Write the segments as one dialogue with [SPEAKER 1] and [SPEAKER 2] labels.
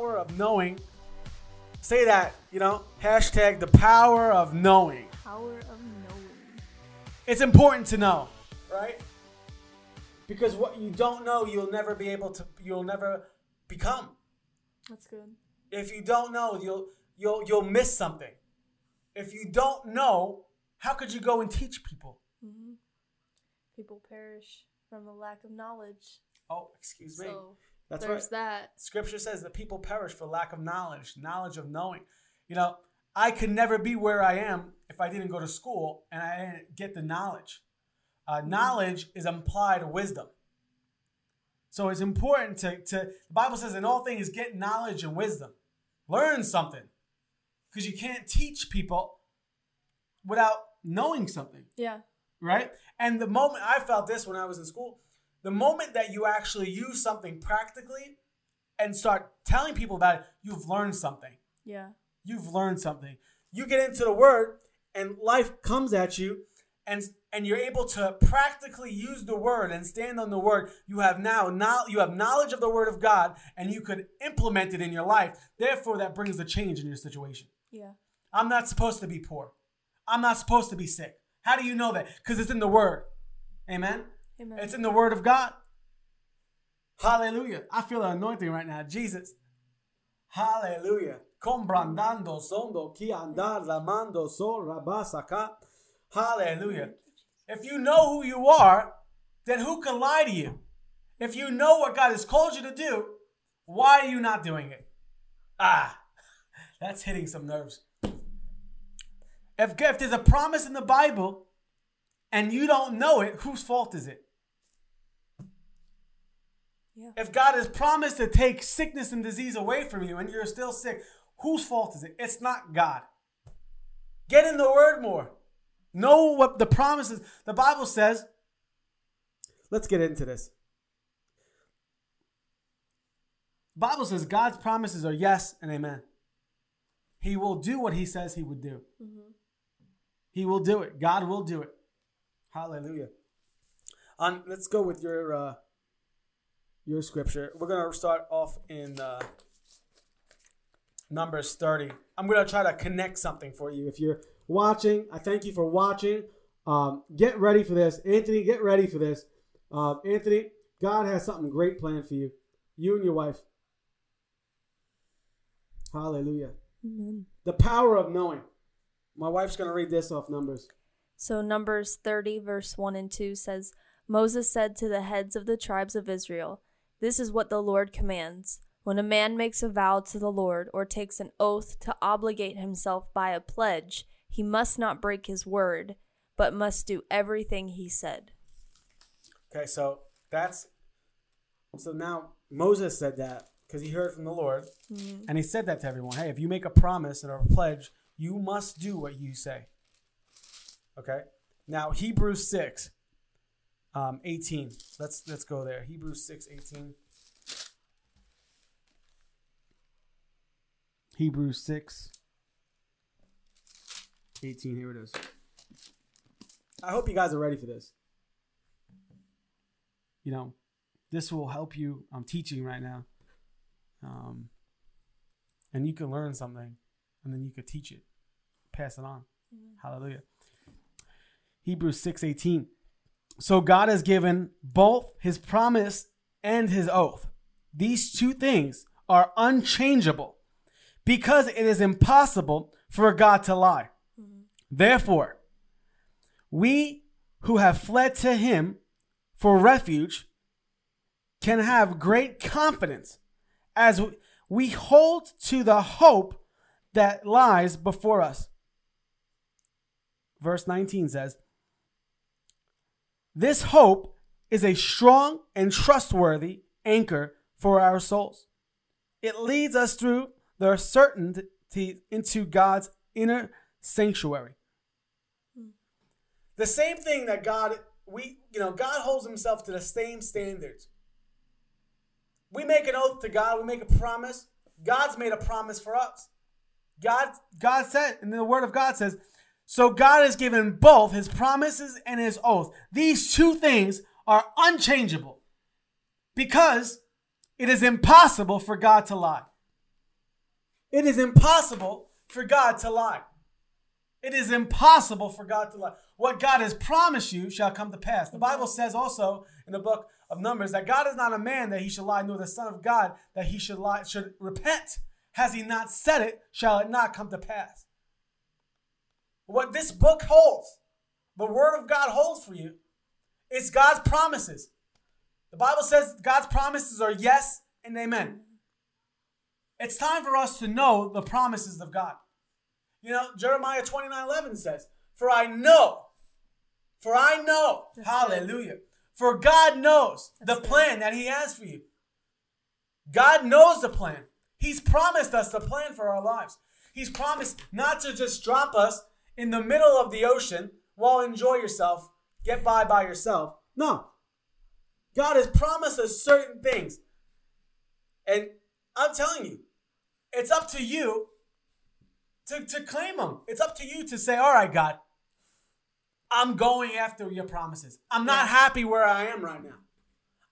[SPEAKER 1] power of knowing. Say that, you know, hashtag the power of knowing.
[SPEAKER 2] Power of knowing.
[SPEAKER 1] It's important to know, right? Because what you don't know, you'll never be able to, you'll never become.
[SPEAKER 2] That's good.
[SPEAKER 1] If you don't know, you'll you'll you'll miss something. If you don't know, how could you go and teach people?
[SPEAKER 2] hmm People perish from a lack of knowledge.
[SPEAKER 1] Oh, excuse me.
[SPEAKER 2] So
[SPEAKER 1] That's
[SPEAKER 2] there's
[SPEAKER 1] right.
[SPEAKER 2] that.
[SPEAKER 1] Scripture says that people perish for lack of knowledge, knowledge of knowing. You know, I could never be where I am if I didn't go to school and I didn't get the knowledge. Uh, knowledge is implied wisdom. So it's important to, to, the Bible says, in all things, get knowledge and wisdom. Learn something. Because you can't teach people without knowing something
[SPEAKER 2] Yeah.
[SPEAKER 1] right? And the moment I felt this when I was in school, the moment that you actually use something practically and start telling people about it, you've learned something.
[SPEAKER 2] Yeah.
[SPEAKER 1] You've learned something. You get into the word and life comes at you and and you're able to practically use the word and stand on the word. You have now now you have knowledge of the word of God and you could implement it in your life. Therefore that brings a change in your situation.
[SPEAKER 2] Yeah.
[SPEAKER 1] I'm not supposed to be poor. I'm not supposed to be sick. How do you know that? Because it's in the Word. Amen.
[SPEAKER 2] Amen.
[SPEAKER 1] It's in the Word of God. Hallelujah. I feel an anointing right now. Jesus. Hallelujah. Comprandando sondo ki andar lamando sol rabasaka. Hallelujah. If you know who you are, then who can lie to you? If you know what God has called you to do, why are you not doing it? Ah, that's hitting some nerves. If, if there's a promise in the Bible and you don't know it, whose fault is it?
[SPEAKER 2] Yeah.
[SPEAKER 1] If God has promised to take sickness and disease away from you and you're still sick, whose fault is it? It's not God. Get in the word more. Know what the promises. The Bible says. Let's get into this. Bible says God's promises are yes and amen. He will do what he says he would do.
[SPEAKER 2] Mhm.
[SPEAKER 1] He will do it. God will do it. Hallelujah. On let's go with your uh your scripture. We're gonna start off in uh Numbers 30. I'm gonna try to connect something for you. If you're watching, I thank you for watching. Um, get ready for this. Anthony, get ready for this. Um, Anthony, God has something great planned for you. You and your wife. Hallelujah.
[SPEAKER 2] Amen.
[SPEAKER 1] The power of knowing. My wife's going to read this off Numbers.
[SPEAKER 2] So Numbers 30 verse 1 and 2 says, Moses said to the heads of the tribes of Israel, This is what the Lord commands. When a man makes a vow to the Lord or takes an oath to obligate himself by a pledge, he must not break his word, but must do everything he said.
[SPEAKER 1] Okay, so that's so now Moses said that because he heard from the Lord, mm-hmm. and he said that to everyone. Hey, if you make a promise or a pledge, you must do what you say. Okay. Now Hebrews six, um, eighteen. Let's let's go there. Hebrews six eighteen. Hebrews six. 18, here it is. I hope you guys are ready for this you know, this will help you. I'm teaching right now. Um, and you can learn something and then you could teach it, pass it on. Hallelujah. Hebrews 6:18. So God has given both his promise and his oath. These two things are unchangeable because it is impossible for God to lie. Therefore, we who have fled to him for refuge can have great confidence as we hold to the hope that lies before us. Verse 19 says, This hope is a strong and trustworthy anchor for our souls. It leads us through the certainty into God's inner sanctuary. The same thing that God we you know god holds himself to the same standards we make an oath to god we make a promise god's made a promise for us god god said and the word of god says so god has given both his promises and his oath these two things are unchangeable because it is impossible for god to lie It is impossible for God to lie. It is impossible for God to lie. What God has promised you shall come to pass. The Bible says also in the book of Numbers that God is not a man that he should lie, nor the Son of God that he should lie, should repent. Has he not said it, shall it not come to pass. What this book holds, the Word of God holds for you, is God's promises. The Bible says God's promises are yes and amen. It's time for us to know the promises of God. You know, Jeremiah 29 11 says, For I know, for I know, That's hallelujah, good. for God knows That's the good. plan that He has for you. God knows the plan. He's promised us the plan for our lives. He's promised not to just drop us in the middle of the ocean while enjoy yourself, get by by yourself. No. God has promised us certain things. And I'm telling you, it's up to you to, to claim them. It's up to you to say, all right, God, I'm going after your promises. I'm not happy where I am right now.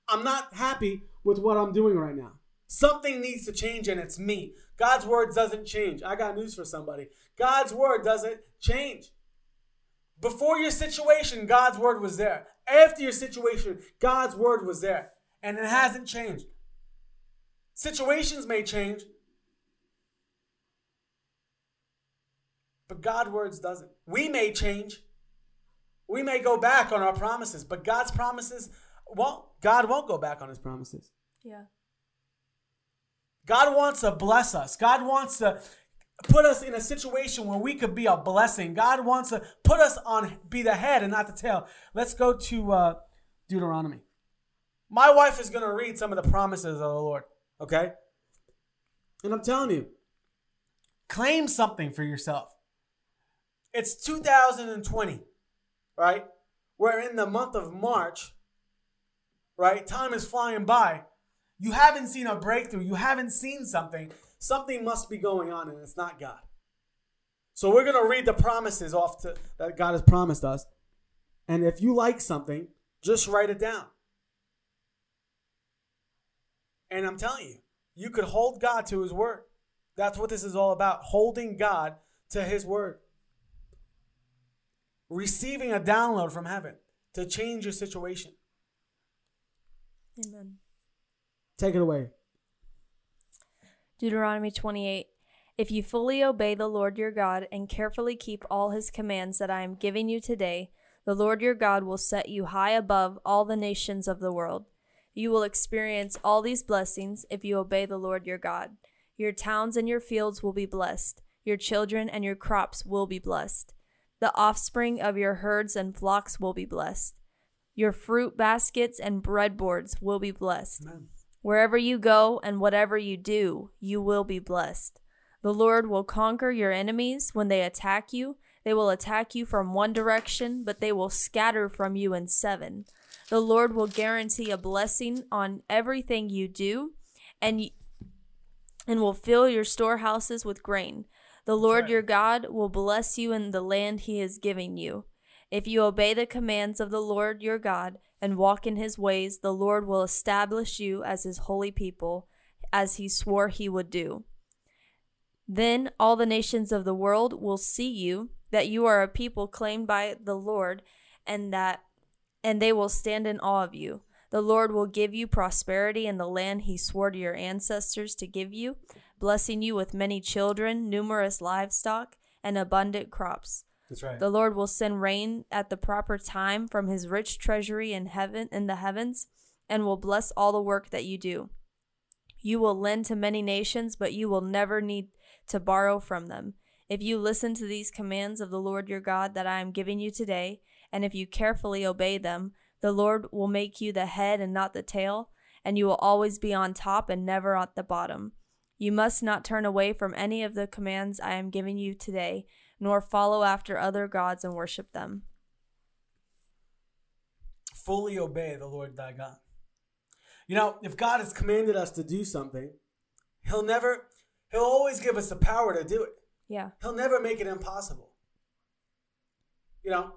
[SPEAKER 1] I'm not happy with what I'm doing right now. Something needs to change, and it's me. God's word doesn't change. I got news for somebody. God's word doesn't change. Before your situation, God's word was there. After your situation, God's word was there. And it hasn't changed. Situations may change, but God's words doesn't. We may change. We may go back on our promises, but God's promises, well, God won't go back on his promises.
[SPEAKER 2] Yeah.
[SPEAKER 1] God wants to bless us. God wants to put us in a situation where we could be a blessing. God wants to put us on be the head and not the tail. Let's go to uh, Deuteronomy. My wife is going to read some of the promises of the Lord, okay? And I'm telling you, claim something for yourself. It's 2020, right? We're in the month of March, right? Time is flying by. You haven't seen a breakthrough. You haven't seen something. Something must be going on, and it's not God. So we're going to read the promises off to, that God has promised us. And if you like something, just write it down. And I'm telling you, you could hold God to his word. That's what this is all about holding God to his word receiving a download from heaven to change your situation.
[SPEAKER 2] Amen.
[SPEAKER 1] Take it away.
[SPEAKER 2] Deuteronomy 28. If you fully obey the Lord your God and carefully keep all his commands that I am giving you today, the Lord your God will set you high above all the nations of the world. You will experience all these blessings if you obey the Lord your God. Your towns and your fields will be blessed. Your children and your crops will be blessed. The offspring of your herds and flocks will be blessed. Your fruit baskets and breadboards will be blessed. Amen. Wherever you go and whatever you do, you will be blessed. The Lord will conquer your enemies when they attack you. They will attack you from one direction, but they will scatter from you in seven. The Lord will guarantee a blessing on everything you do and and will fill your storehouses with grain. The Lord right. your God will bless you in the land he is giving you. If you obey the commands of the Lord your God and walk in his ways, the Lord will establish you as his holy people, as he swore he would do. Then all the nations of the world will see you, that you are a people claimed by the Lord, and that and they will stand in awe of you. The Lord will give you prosperity in the land he swore to your ancestors to give you, blessing you with many children, numerous livestock, and abundant crops.
[SPEAKER 1] That's right.
[SPEAKER 2] The Lord will send rain at the proper time from his rich treasury in heaven in the heavens and will bless all the work that you do. You will lend to many nations, but you will never need to borrow from them. If you listen to these commands of the Lord your God that I am giving you today, and if you carefully obey them, the Lord will make you the head and not the tail, and you will always be on top and never at the bottom. You must not turn away from any of the commands I am giving you today, nor follow after other gods and worship them.
[SPEAKER 1] Fully obey the Lord thy God. You know, if God has commanded us to do something, he'll never he'll always give us the power to do it.
[SPEAKER 2] Yeah.
[SPEAKER 1] He'll never make it impossible. You know,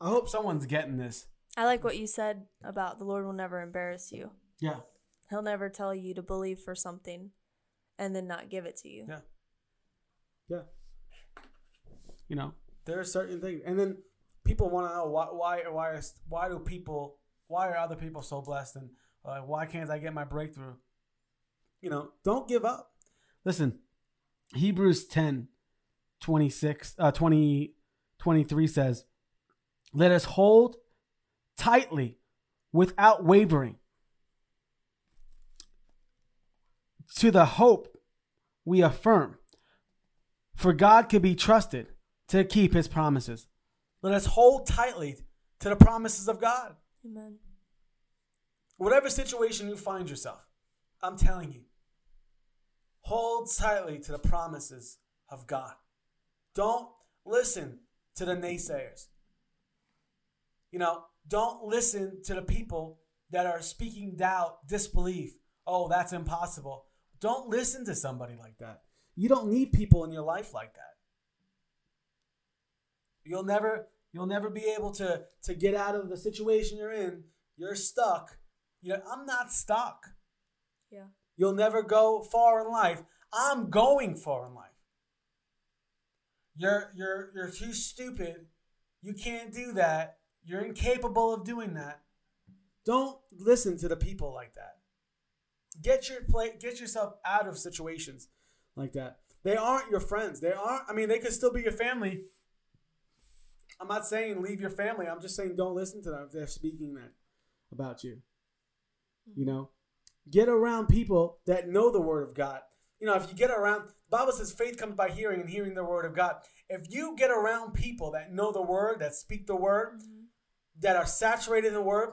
[SPEAKER 1] I hope someone's getting this.
[SPEAKER 2] I like what you said about the Lord will never embarrass you.
[SPEAKER 1] Yeah.
[SPEAKER 2] He'll never tell you to believe for something and then not give it to you.
[SPEAKER 1] Yeah. Yeah. You know, there are certain things, and then people want to know why, why, why, is, why do people, why are other people so blessed, and uh, why can't I get my breakthrough? You know, don't give up. Listen, Hebrews 10, 26, uh, 20, 23 says, Let us hold tightly without wavering to the hope we affirm. For God can be trusted to keep his promises. Let us hold tightly to the promises of God.
[SPEAKER 2] Amen.
[SPEAKER 1] Whatever situation you find yourself, I'm telling you, hold tightly to the promises of God. Don't listen to the naysayers. You know, don't listen to the people that are speaking doubt, disbelief. Oh, that's impossible. Don't listen to somebody like that. You don't need people in your life like that. You'll never you'll never be able to to get out of the situation you're in. You're stuck. You know, I'm not stuck.
[SPEAKER 2] Yeah.
[SPEAKER 1] You'll never go far in life. I'm going far in life. You're you're you're too stupid. You can't do that. You're incapable of doing that. Don't listen to the people like that. Get your play get yourself out of situations like that. They aren't your friends. They aren't I mean they could still be your family. I'm not saying leave your family. I'm just saying don't listen to them if they're speaking that about you. You know, get around people that know the word of God. You know, if you get around, Bible says faith comes by hearing and hearing the word of God. If you get around people that know the word, that speak the word, that are saturated in the word,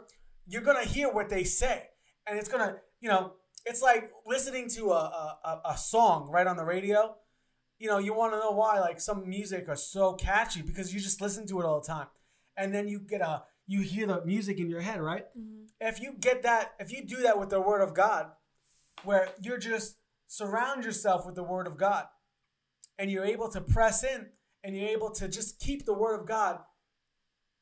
[SPEAKER 1] you're gonna hear what they say, and it's gonna, you know, it's like listening to a a, a song right on the radio. You know, you want to know why like some music are so catchy because you just listen to it all the time, and then you get a you hear the music in your head, right? Mm-hmm. If you get that, if you do that with the word of God, where you're just surround yourself with the word of God, and you're able to press in, and you're able to just keep the word of God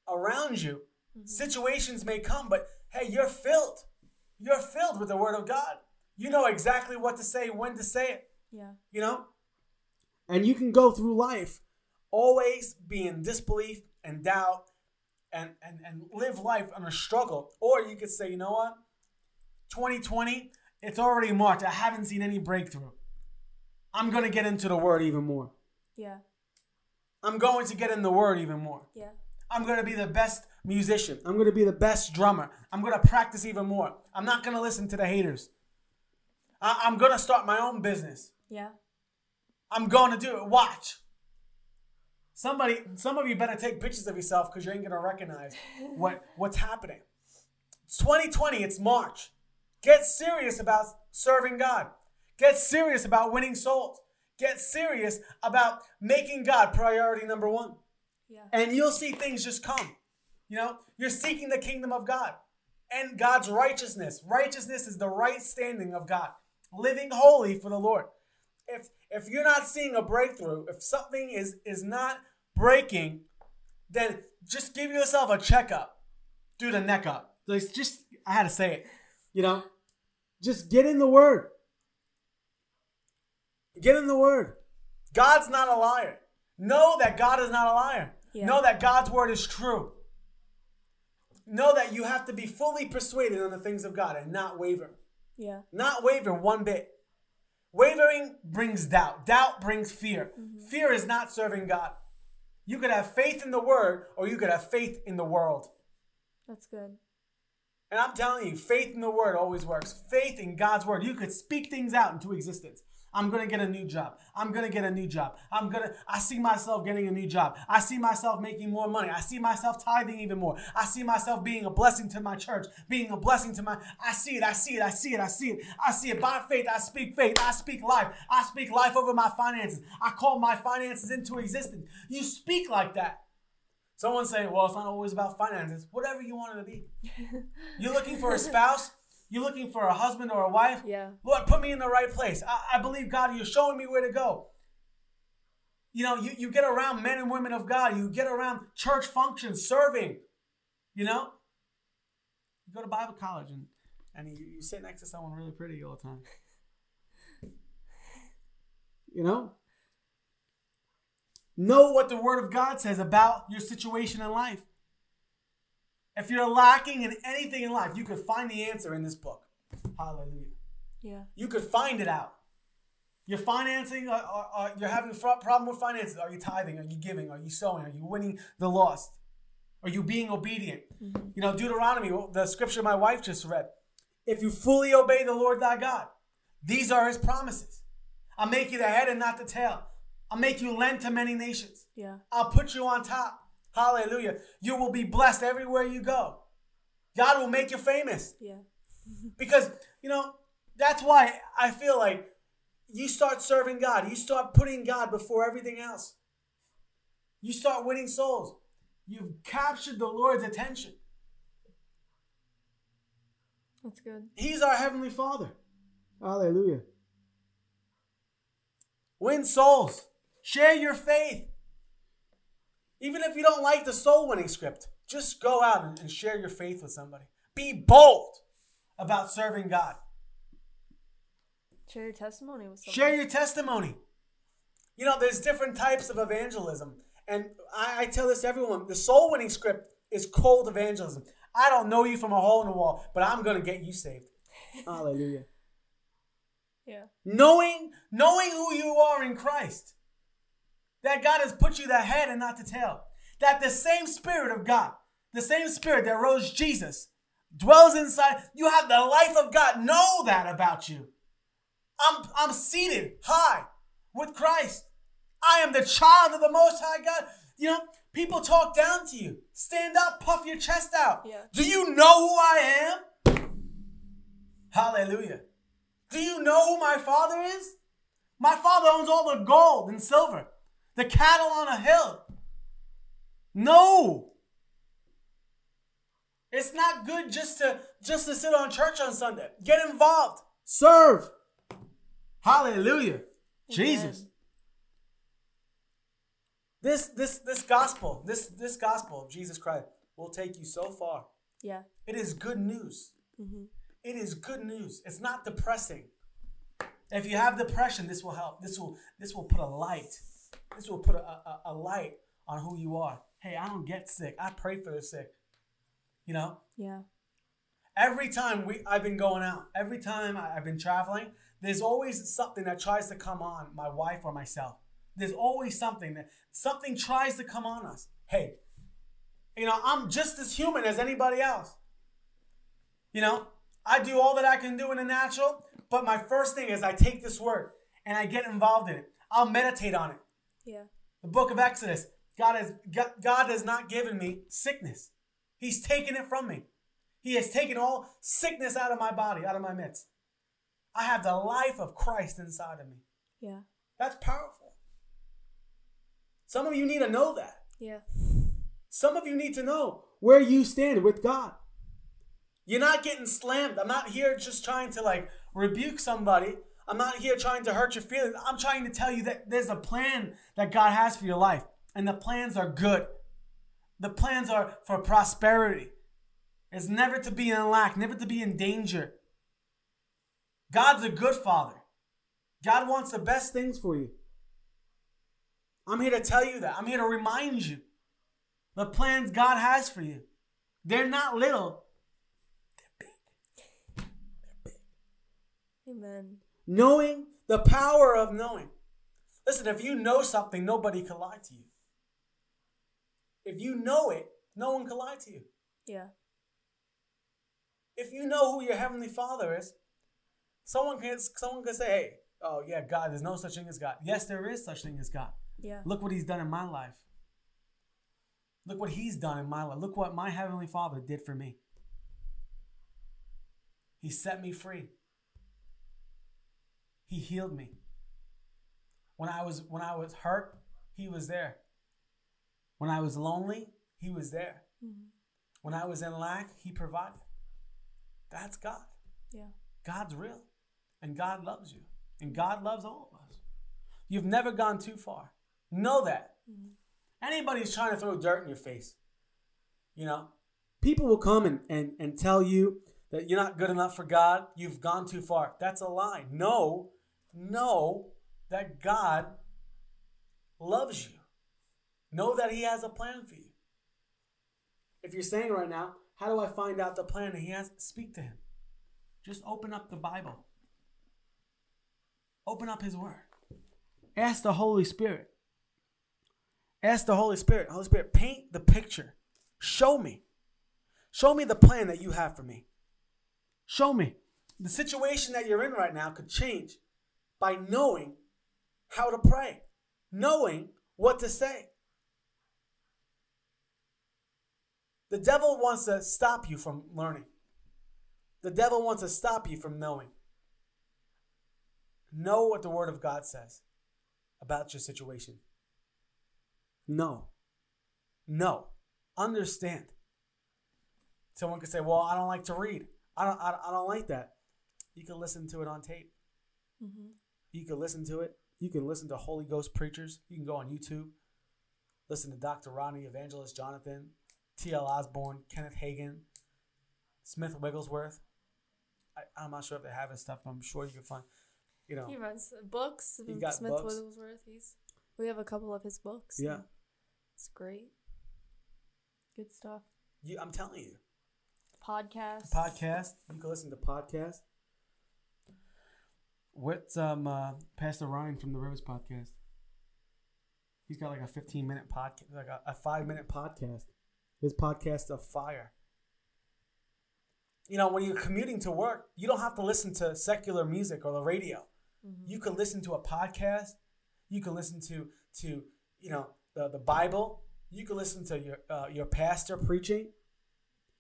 [SPEAKER 1] around you. Mm-hmm. Situations may come, but hey, you're filled. You're filled with the word of God. You know exactly what to say, when to say it,
[SPEAKER 2] Yeah.
[SPEAKER 1] you know? And you can go through life always be in disbelief and doubt and, and, and live life on a struggle. Or you could say, you know what? 2020, it's already March. I haven't seen any breakthrough. I'm going to get into the word even more.
[SPEAKER 2] Yeah.
[SPEAKER 1] I'm going to get in the word even more.
[SPEAKER 2] Yeah.
[SPEAKER 1] I'm going to be the best musician. I'm going to be the best drummer. I'm going to practice even more. I'm not going to listen to the haters. I- I'm going to start my own business.
[SPEAKER 2] Yeah.
[SPEAKER 1] I'm going to do it. Watch. Somebody, some of you better take pictures of yourself because you ain't gonna recognize what what's happening. It's 2020. It's March. Get serious about serving God. Get serious about winning souls. Get serious about making God priority number one,
[SPEAKER 2] Yeah.
[SPEAKER 1] and you'll see things just come. You know, you're seeking the kingdom of God and God's righteousness. Righteousness is the right standing of God, living holy for the Lord if if you're not seeing a breakthrough, if something is is not breaking, then just give yourself a checkup. Do the neck up. Like just I had to say it. You know? Just get in the word. Get in the word. God's not a liar. Know that God is not a liar.
[SPEAKER 2] Yeah.
[SPEAKER 1] Know that God's word is true. Know that you have to be fully persuaded on the things of God and not waver.
[SPEAKER 2] Yeah.
[SPEAKER 1] Not waver one bit. Wavering brings doubt. Doubt brings fear. Mm-hmm. Fear is not serving God. You could have faith in the word or you could have faith in the world.
[SPEAKER 2] That's good.
[SPEAKER 1] And I'm telling you, faith in the word always works. Faith in God's word. You could speak things out into existence. I'm gonna get a new job. I'm gonna get a new job. I'm gonna, I see myself getting a new job. I see myself making more money. I see myself tithing even more. I see myself being a blessing to my church, being a blessing to my, I see it, I see it, I see it, I see it. I see it. By faith, I speak faith. I speak life. I speak life over my finances. I call my finances into existence. You speak like that. Someone say, well, it's not always about finances. Whatever you want it to be. You're looking for a spouse? You're looking for a husband or a wife?
[SPEAKER 2] Yeah.
[SPEAKER 1] Lord, put me in the right place. I, I believe, God, you're showing me where to go. You know, you, you get around men and women of God. You get around church functions, serving. You know? You go to Bible college and, and you, you sit next to someone really pretty all the time. You know? Know what the Word of God says about your situation in life. If you're lacking in anything in life, you could find the answer in this book. Hallelujah.
[SPEAKER 2] Yeah.
[SPEAKER 1] You could find it out. You're financing, uh, uh, uh, you're having a problem with finances. Are you tithing? Are you giving? Are you sowing? Are you winning the lost? Are you being obedient? You know, Deuteronomy, the scripture my wife just read. If you fully obey the Lord thy God, these are his promises. I'll make you the head and not the tail. I'll make you lend to many nations.
[SPEAKER 2] Yeah.
[SPEAKER 1] I'll put you on top. Hallelujah. You will be blessed everywhere you go. God will make you famous.
[SPEAKER 2] Yeah.
[SPEAKER 1] Because, you know, that's why I feel like you start serving God. You start putting God before everything else. You start winning souls. You've captured the Lord's attention.
[SPEAKER 2] That's good.
[SPEAKER 1] He's our Heavenly Father. Hallelujah. Win souls. Share your faith. Even if you don't like the soul winning script, just go out and, and share your faith with somebody. Be bold about serving God.
[SPEAKER 2] Share your testimony with someone.
[SPEAKER 1] Share your testimony. You know, there's different types of evangelism. And I, I tell this to everyone the soul winning script is cold evangelism. I don't know you from a hole in the wall, but I'm going to get you saved. Hallelujah.
[SPEAKER 2] Yeah.
[SPEAKER 1] knowing knowing who you are in Christ. That God has put you the head and not the tail. That the same spirit of God, the same spirit that rose Jesus dwells inside. You have the life of God. Know that about you. I'm I'm seated high with Christ. I am the child of the most high God. You know, people talk down to you. Stand up, puff your chest out.
[SPEAKER 2] Yeah.
[SPEAKER 1] Do you know who I am? Hallelujah. Do you know who my father is? My father owns all the gold and silver, the cattle on a hill. No. It's not good just to just to sit on church on Sunday. Get involved. Serve. Hallelujah. Jesus. This this this gospel, this this gospel of Jesus Christ will take you so far.
[SPEAKER 2] Yeah.
[SPEAKER 1] It is good news.
[SPEAKER 2] Mm-hmm.
[SPEAKER 1] It is good news. It's not depressing. If you have depression, this will help. This will this will put a light. This will put a, a, a light on who you are. Hey, I don't get sick. I pray for the sick. You know,
[SPEAKER 2] Yeah.
[SPEAKER 1] every time we I've been going out, every time I- I've been traveling, there's always something that tries to come on my wife or myself. There's always something that something tries to come on us. Hey, you know, I'm just as human as anybody else. You know, I do all that I can do in the natural, but my first thing is I take this word and I get involved in it. I'll meditate on it.
[SPEAKER 2] Yeah.
[SPEAKER 1] The book of Exodus, God has God, God has not given me sickness. He's taken it from me. He has taken all sickness out of my body, out of my midst. I have the life of Christ inside of me.
[SPEAKER 2] Yeah.
[SPEAKER 1] That's powerful. Some of you need to know that.
[SPEAKER 2] Yeah.
[SPEAKER 1] Some of you need to know where you stand with God. You're not getting slammed. I'm not here just trying to like rebuke somebody. I'm not here trying to hurt your feelings. I'm trying to tell you that there's a plan that God has for your life, and the plans are good. The plans are for prosperity. It's never to be in lack, never to be in danger. God's a good father. God wants the best things for you. I'm here to tell you that. I'm here to remind you the plans God has for you. They're not little, they're big.
[SPEAKER 2] Amen.
[SPEAKER 1] Knowing the power of knowing. Listen, if you know something, nobody can lie to you. If you know it, no one can lie to you.
[SPEAKER 2] Yeah.
[SPEAKER 1] If you know who your heavenly Father is, someone can someone can say, "Hey, oh yeah, God, there's no such thing as God." Yes, there is such thing as God.
[SPEAKER 2] Yeah.
[SPEAKER 1] Look what He's done in my life. Look what He's done in my life. Look what my heavenly Father did for me. He set me free. He healed me. When I was when I was hurt, He was there. When I was lonely, He was there.
[SPEAKER 2] Mhm.
[SPEAKER 1] When I was in lack, He provided. That's God.
[SPEAKER 2] Yeah.
[SPEAKER 1] God's real. And God loves you. And God loves all of us. You've never gone too far. Know that. Anybody's trying to throw dirt in your face. You know, people will come and, and, and tell you that you're not good enough for God, you've gone too far. That's a lie. Know, know that God loves you. Know that He has a plan for you. If you're saying right now, how do I find out the plan that He has? Speak to Him. Just open up the Bible. Open up His Word. Ask the Holy Spirit. Ask the Holy Spirit, Holy Spirit, paint the picture. Show me. Show me the plan that you have for me. Show me. The situation that you're in right now could change by knowing how to pray, knowing what to say. The devil wants to stop you from learning. The devil wants to stop you from knowing. Know what the Word of God says about your situation. No. No. Understand. Someone could say, "Well, I don't like to read. I don't. I, don't like that." You can listen to it on tape.
[SPEAKER 2] Mm-hmm.
[SPEAKER 1] You can listen to it. You can listen to Holy Ghost preachers. You can go on YouTube. Listen to Dr. Ronnie, Evangelist Jonathan, T.L. Osborn, Kenneth Hagin, Smith Wigglesworth. I, I'm not sure if they have his stuff, but I'm sure you can find. You know,
[SPEAKER 2] He runs books.
[SPEAKER 1] He got
[SPEAKER 2] Smith
[SPEAKER 1] books.
[SPEAKER 2] Wigglesworth. He's. We have a couple of his books.
[SPEAKER 1] yeah.
[SPEAKER 2] It's great. Good stuff.
[SPEAKER 1] You, I'm telling you.
[SPEAKER 2] Podcast.
[SPEAKER 1] podcast. You can listen to podcast. What's um uh, Pastor Ryan from the Rivers podcast? He's got like a 15 minute podcast, like a, a five minute podcast. His podcast of fire. You know, when you're commuting to work, you don't have to listen to secular music or the radio.
[SPEAKER 2] Mm-hmm.
[SPEAKER 1] You can listen to a podcast. You can listen to to you know the the Bible. You can listen to your uh, your pastor preaching.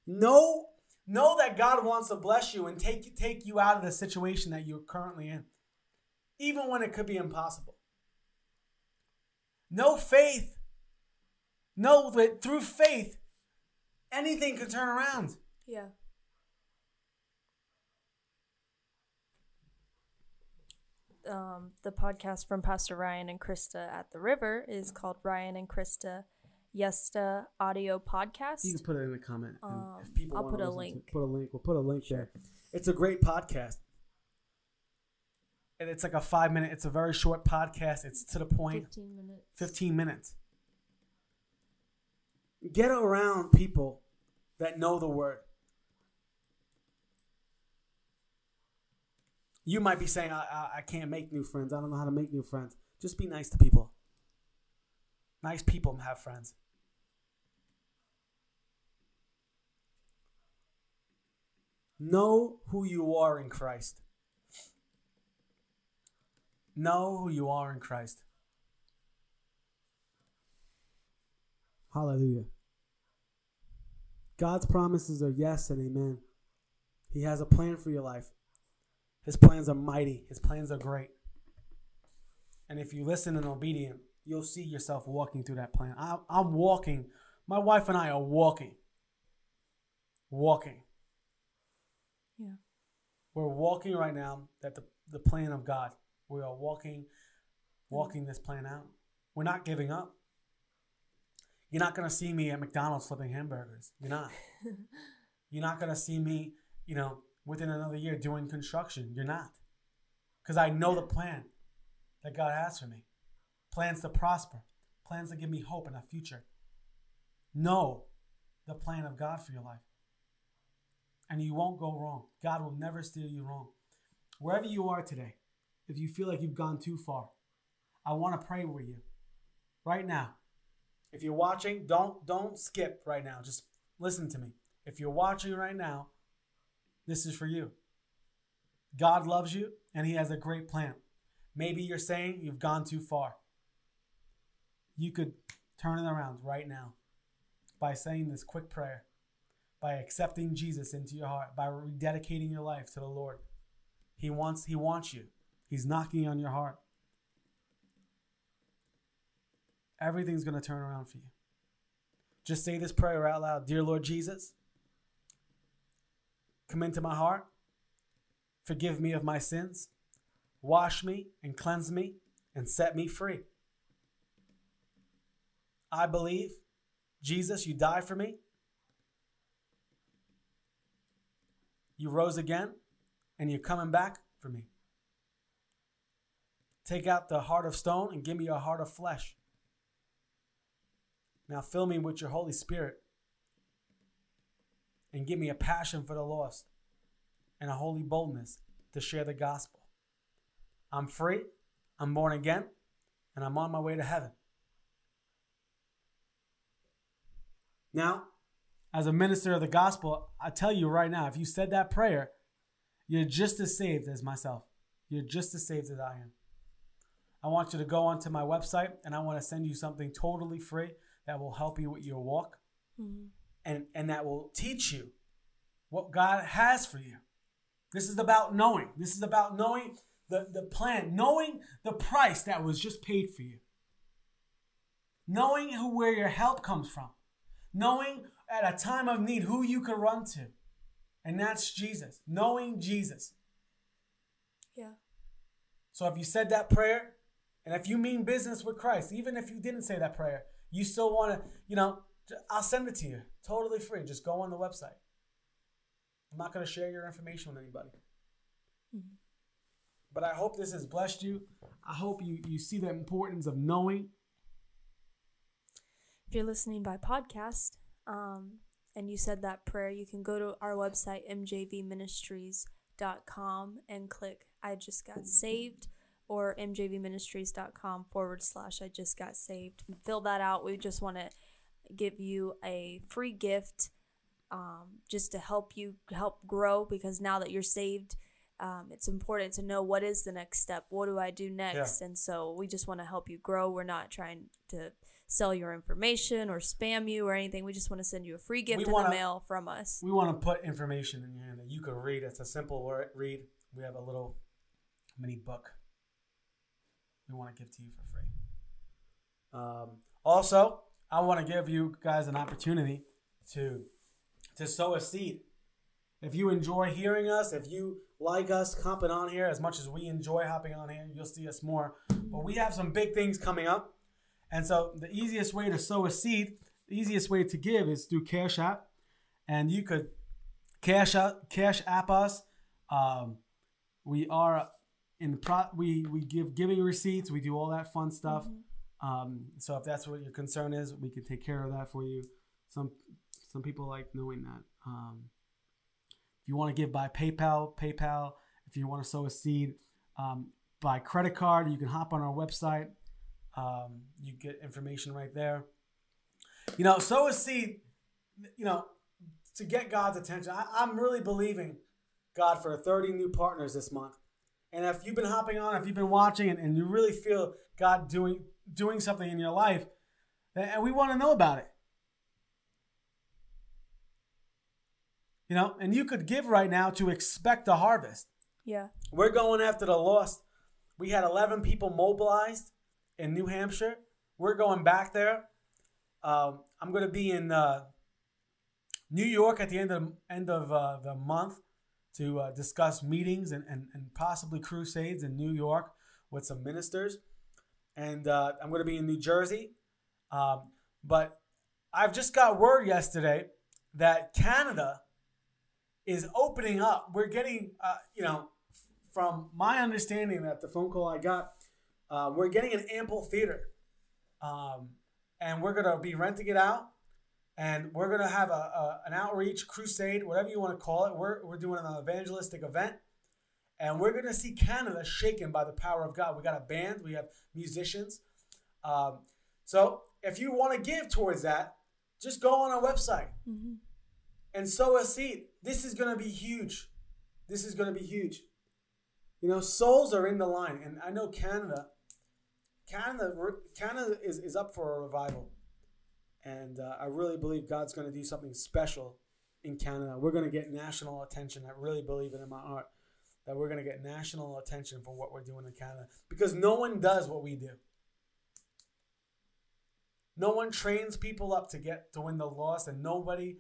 [SPEAKER 1] Know know that God wants to bless you and take take you out of the situation that you're currently in, even when it could be impossible. No faith. Know that through faith, anything can turn around.
[SPEAKER 2] Yeah. Um, the podcast from Pastor Ryan and Krista at the River is called Ryan and Krista Yesta Audio Podcast.
[SPEAKER 1] You can put it in the comment.
[SPEAKER 2] Um,
[SPEAKER 1] if people
[SPEAKER 2] I'll put a
[SPEAKER 1] listen to
[SPEAKER 2] link.
[SPEAKER 1] put a link. We'll put a link there. It's a great podcast. And it's like a five minute, it's a very short podcast. It's to the point.
[SPEAKER 2] 15 minutes.
[SPEAKER 1] 15 minutes. Get around people that know the word. You might be saying, I, I, I can't make new friends. I don't know how to make new friends. Just be nice to people. Nice people have friends. Know who you are in Christ. Know who you are in Christ. Hallelujah. God's promises are yes and amen. He has a plan for your life. His plans are mighty, His plans are great. And if you listen and obedient, you'll see yourself walking through that plan. I, I'm walking. My wife and I are walking. Walking.
[SPEAKER 2] Yeah.
[SPEAKER 1] We're walking right now that the, the plan of God. We are walking, walking this plan out. We're not giving up. You're not gonna see me at McDonald's flipping hamburgers. You're not. You're not gonna see me, you know, within another year doing construction. You're not. Because I know the plan that God has for me. Plans to prosper, plans to give me hope and a future. Know the plan of God for your life. And you won't go wrong. God will never steer you wrong. Wherever you are today, if you feel like you've gone too far, I want to pray with you right now. If you're watching, don't don't skip right now. Just listen to me. If you're watching right now, this is for you. God loves you and he has a great plan. Maybe you're saying you've gone too far. You could turn it around right now by saying this quick prayer, by accepting Jesus into your heart, by rededicating your life to the Lord. He wants he wants you. He's knocking on your heart. Everything's going to turn around for you. Just say this prayer out loud. Dear Lord Jesus, come into my heart. Forgive me of my sins. Wash me and cleanse me and set me free. I believe, Jesus, you died for me. you rose again and you're coming back for me. Take out the heart of stone and give me a heart of flesh. Now fill me with your Holy Spirit and give me a passion for the lost and a holy boldness to share the gospel. I'm free, I'm born again, and I'm on my way to heaven. Now, as a minister of the gospel, I tell you right now, if you said that prayer, you're just as saved as myself. You're just as saved as I am. I want you to go onto my website and I want to send you something totally free that will help you with your walk mm-hmm. and, and that will teach you what God has for you. This is about knowing. This is about knowing the, the plan, knowing the price that was just paid for you, knowing who where your help comes from, knowing at a time of need who you can run to, and that's Jesus. Knowing Jesus.
[SPEAKER 2] Yeah.
[SPEAKER 1] So if you said that prayer, and if you mean business with Christ, even if you didn't say that prayer, you still want to, you know, I'll send it to you totally free. Just go on the website. I'm not going to share your information with anybody. Mm-hmm. But I hope this has blessed you. I hope you, you see the importance of knowing.
[SPEAKER 2] If you're listening by podcast um, and you said that prayer, you can go to our website, mjvministries.com, and click I just got saved or mjvministries.com forward slash I just got saved. Fill that out. We just want to give you a free gift um, just to help you help grow because now that you're saved, um, it's important to know what is the next step. What do I do next? Yeah. And so we just want to help you grow. We're not trying to sell your information or spam you or anything. We just want to send you a free gift we in wanna, the mail from us.
[SPEAKER 1] We want to put information in your hand that you can read. It's a simple read. We have a little mini book we want to give to you for free. Um, also, I want to give you guys an opportunity to to sow a seed. If you enjoy hearing us, if you like us hopping on here as much as we enjoy hopping on here, you'll see us more. But we have some big things coming up. And so the easiest way to sow a seed, the easiest way to give is through Cash App. And you could cash out cash app us. Um, we are in the pro we we give giving receipts, we do all that fun stuff. Mm-hmm. Um, so if that's what your concern is, we can take care of that for you. Some some people like knowing that. Um, if you want to give by PayPal, PayPal. If you want to sow a seed um, by credit card, you can hop on our website. Um, you get information right there. You know, sow a seed. You know, to get God's attention. I, I'm really believing God for 30 new partners this month. And if you've been hopping on, if you've been watching, and, and you really feel God doing doing something in your life, and we want to know about it. You know, and you could give right now to expect a harvest.
[SPEAKER 2] Yeah.
[SPEAKER 1] We're going after the lost. We had 11 people mobilized in New Hampshire. We're going back there. Um, I'm going to be in uh, New York at the end of end of uh, the month to uh, discuss meetings and, and, and possibly crusades in New York with some ministers. And uh, I'm going to be in New Jersey. Um, but I've just got word yesterday that Canada is opening up. We're getting, uh, you know, from my understanding that the phone call I got, uh, we're getting an ample theater. Um, and we're going to be renting it out and we're going to have a, a, an outreach crusade, whatever you want to call it. We're, we're doing an evangelistic event, and we're going to see Canada shaken by the power of God. We got a band, we have musicians. Um, so if you want to give towards that, just go on our website mm-hmm. and sow a seed. This is going to be huge. This is going to be huge. You know, souls are in the line, and I know Canada. Canada, Canada is, is up for a revival. And uh, I really believe God's going to do something special in Canada. We're going to get national attention. I really believe it in my heart that we're going to get national attention for what we're doing in Canada because no one does what we do. No one trains people up to get to win the loss, and nobody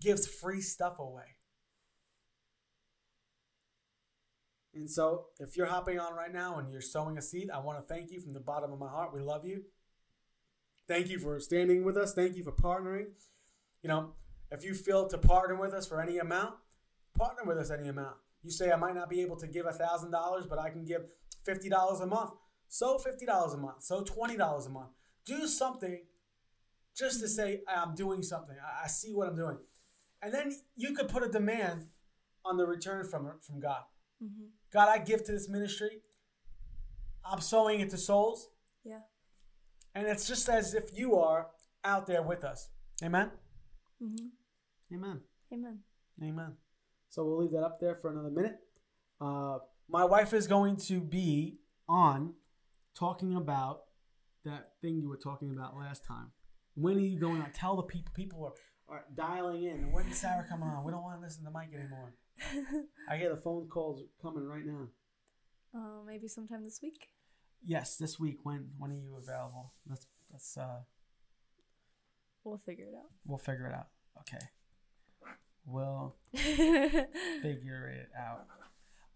[SPEAKER 1] gives free stuff away. And so, if you're hopping on right now and you're sowing a seed, I want to thank you from the bottom of my heart. We love you. Thank you for standing with us. Thank you for partnering. You know, if you feel to partner with us for any amount, partner with us any amount. You say I might not be able to give a thousand dollars, but I can give fifty dollars a month. So fifty dollars a month. So twenty dollars a month. Do something just to say I'm doing something. I, I see what I'm doing, and then you could put a demand on the return from from God.
[SPEAKER 2] Mm-hmm.
[SPEAKER 1] God, I give to this ministry. I'm sowing into souls.
[SPEAKER 2] Yeah.
[SPEAKER 1] And it's just as if you are out there with us. Amen?
[SPEAKER 2] Mm-hmm.
[SPEAKER 1] Amen.
[SPEAKER 2] Amen.
[SPEAKER 1] Amen. So we'll leave that up there for another minute. Uh, my wife is going to be on talking about that thing you were talking about last time. When are you going on? Tell the people. People are, are dialing in. When's Sarah coming on? We don't want to listen to Mike anymore. I hear the phone calls coming right now.
[SPEAKER 2] Uh, maybe sometime this week.
[SPEAKER 1] Yes, this week. When when are you available? Let's let's uh
[SPEAKER 2] We'll figure it out.
[SPEAKER 1] we'll figure it out. Okay. We'll figure it out.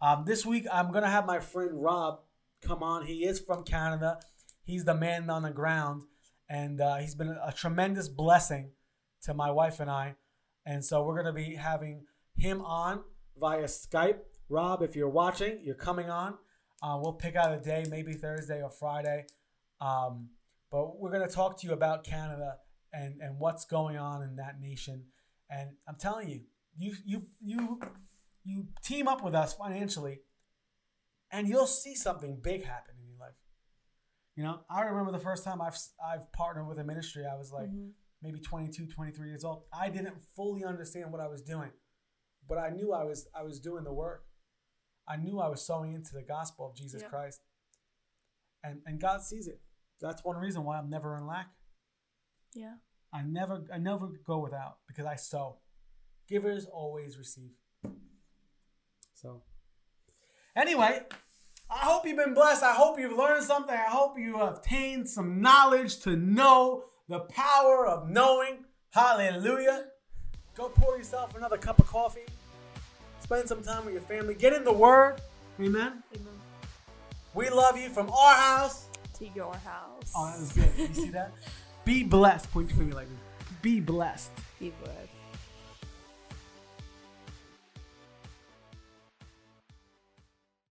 [SPEAKER 1] Um, this week I'm gonna have my friend Rob come on. He is from Canada. He's the man on the ground, and uh, he's been a tremendous blessing to my wife and I. And so we're gonna be having him on via Skype. Rob, if you're watching, you're coming on. Uh, we'll pick out a day, maybe Thursday or Friday. Um, but we're gonna talk to you about Canada and and what's going on in that nation. And I'm telling you, you you you you team up with us financially, and you'll see something big happen in your life. You know, I remember the first time I've I've partnered with a ministry. I was like
[SPEAKER 2] Mhm.
[SPEAKER 1] maybe 22, 23 years old. I didn't fully understand what I was doing, but I knew I was I was doing the work. I knew I was sowing into the gospel of Jesus
[SPEAKER 2] Yeah.
[SPEAKER 1] Christ, and and God sees it. That's one reason why I'm never in lack.
[SPEAKER 2] yeah.
[SPEAKER 1] I never I never go without because I sow. Givers always receive. So anyway, I hope you've been blessed. I hope you've learned something. I hope you have obtained some knowledge to know the power of knowing. Hallelujah. Go pour yourself another cup of coffee. Spend some time with your family. Get in the word. Amen.
[SPEAKER 2] Amen.
[SPEAKER 1] We love you from our house.
[SPEAKER 2] To your house.
[SPEAKER 1] Oh, that was good. You see that? Be blessed. Point your finger like this. Be blessed.
[SPEAKER 2] Be blessed.